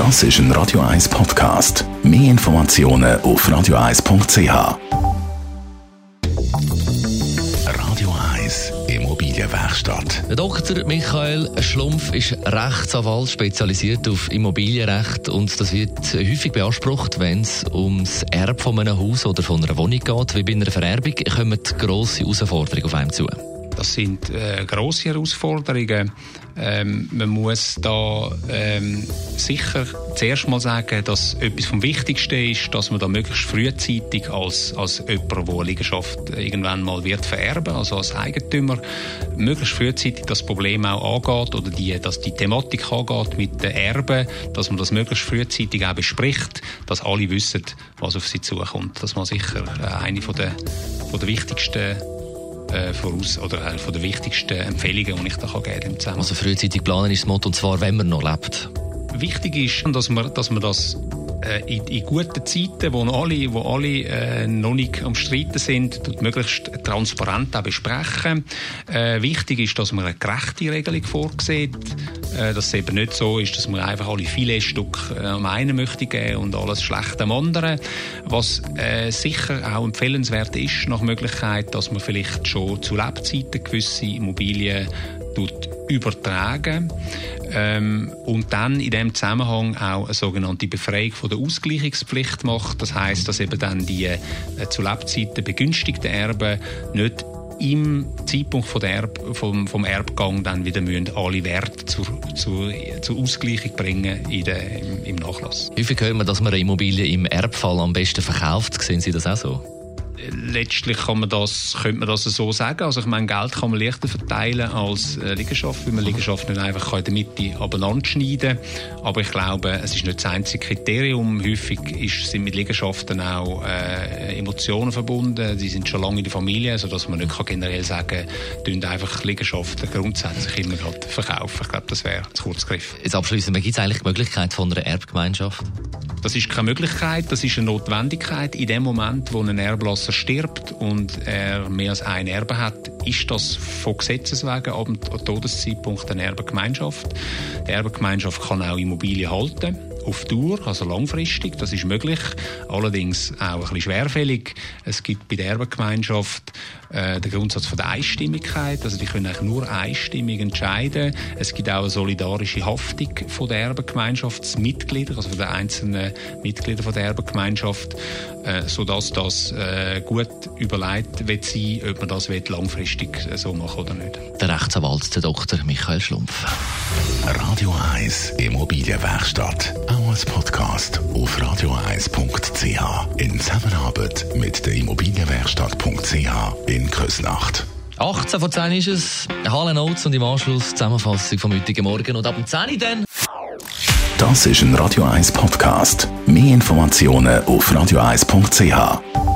Das ist ein Radio 1 Podcast. Mehr Informationen auf radio1.ch. Radio 1 Immobilienwerkstatt. Dr. Michael Schlumpf ist Rechtsanwalt, spezialisiert auf Immobilienrecht und das wird häufig beansprucht, wenn es ums Erb von einem Haus oder von einer Wohnung geht. Wie bei einer Vererbung kommen grosse Herausforderungen auf einem zu. Das sind äh, grosse Herausforderungen. Ähm, man muss da ähm, sicher zuerst mal sagen, dass etwas vom Wichtigsten ist, dass man da möglichst frühzeitig als, als jemand, der eine Liegenschaft irgendwann mal wird vererben, also als Eigentümer, möglichst frühzeitig das Problem auch angeht oder die, dass die Thematik angeht mit den Erben, dass man das möglichst frühzeitig auch bespricht, dass alle wissen, was auf sie zukommt. Das war sicher äh, eine von der, von der wichtigsten äh, voraus oder eine von der wichtigsten Empfehlungen, die ich da kann geben kann. Zusammenhang. Also frühzeitig planen ist das Motto, und zwar, wenn man noch lebt. Wichtig ist, dass man, dass man das äh, in, in, guten Zeiten, wo alle, wo alle äh, noch nicht am Streiten sind, möglichst transparent auch besprechen. Äh, wichtig ist, dass man eine gerechte Regelung vorsieht, äh, dass es eben nicht so ist, dass man einfach alle viele Stück äh, am einen möchte geben und alles schlecht am anderen. Was äh, sicher auch empfehlenswert ist, nach Möglichkeit, dass man vielleicht schon zu Lebzeiten gewisse Immobilien übertragen ähm, und dann in dem Zusammenhang auch eine sogenannte Befreiung von der Ausgleichungspflicht macht. Das heißt, dass eben dann die äh, zu Lebzeiten begünstigten Erben nicht im Zeitpunkt von der Erb, vom, vom Erbgang dann wieder müssen alle Werte zur, zur, zur Ausgleichung bringen in der, im, im Nachlass. Häufig hört man, dass man eine Immobilie im Erbfall am besten verkauft. Sehen Sie das auch so? Letztlich kann man das, könnte man das so sagen. Also ich meine, Geld kann man leichter verteilen als äh, Liegenschaft, weil man Liegenschaft nicht einfach in der Mitte abeinander schneiden kann. Aber ich glaube, es ist nicht das einzige Kriterium. Häufig sind mit Liegenschaften auch äh, Emotionen verbunden. Die sind schon lange in der Familie, sodass man nicht generell sagen kann, einfach Liegenschaften grundsätzlich immer verkaufen. Ich glaube, das wäre zu kurz gegriffen. Jetzt abschließend, gibt es eigentlich die Möglichkeit von einer Erbgemeinschaft? Das ist keine Möglichkeit, das ist eine Notwendigkeit. In dem Moment, wo ein Erblasser stirbt und er mehr als ein Erbe hat, ist das von Gesetzes wegen ab dem Todeszeitpunkt eine Erbengemeinschaft. Die Erbengemeinschaft kann auch Immobilien halten auf Dauer, also langfristig, das ist möglich, allerdings auch ein bisschen schwerfällig. Es gibt bei der Erbengemeinschaft äh, den Grundsatz von der Einstimmigkeit, also die können eigentlich nur einstimmig entscheiden. Es gibt auch eine solidarische Haftung von der Erbengemeinschaftsmitglieder, also von den einzelnen Mitgliedern von der Erbengemeinschaft, äh, sodass das äh, gut überlegt wird sein, ob man das langfristig so machen oder nicht. Der Rechtsanwalt, der Dr. Michael Schlumpf. Radio 1 Immobilienwerkstatt auch als Podcast auf radioeis.ch in Zusammenarbeit mit der Immobilienwerkstatt.ch in Küsnacht. 18 vor 10 ist es, Halle Notes und im Anschluss Zusammenfassung vom heutigen Morgen und ab dem 10 dann. Das ist ein Radio 1 Podcast. Mehr Informationen auf radioeis.ch.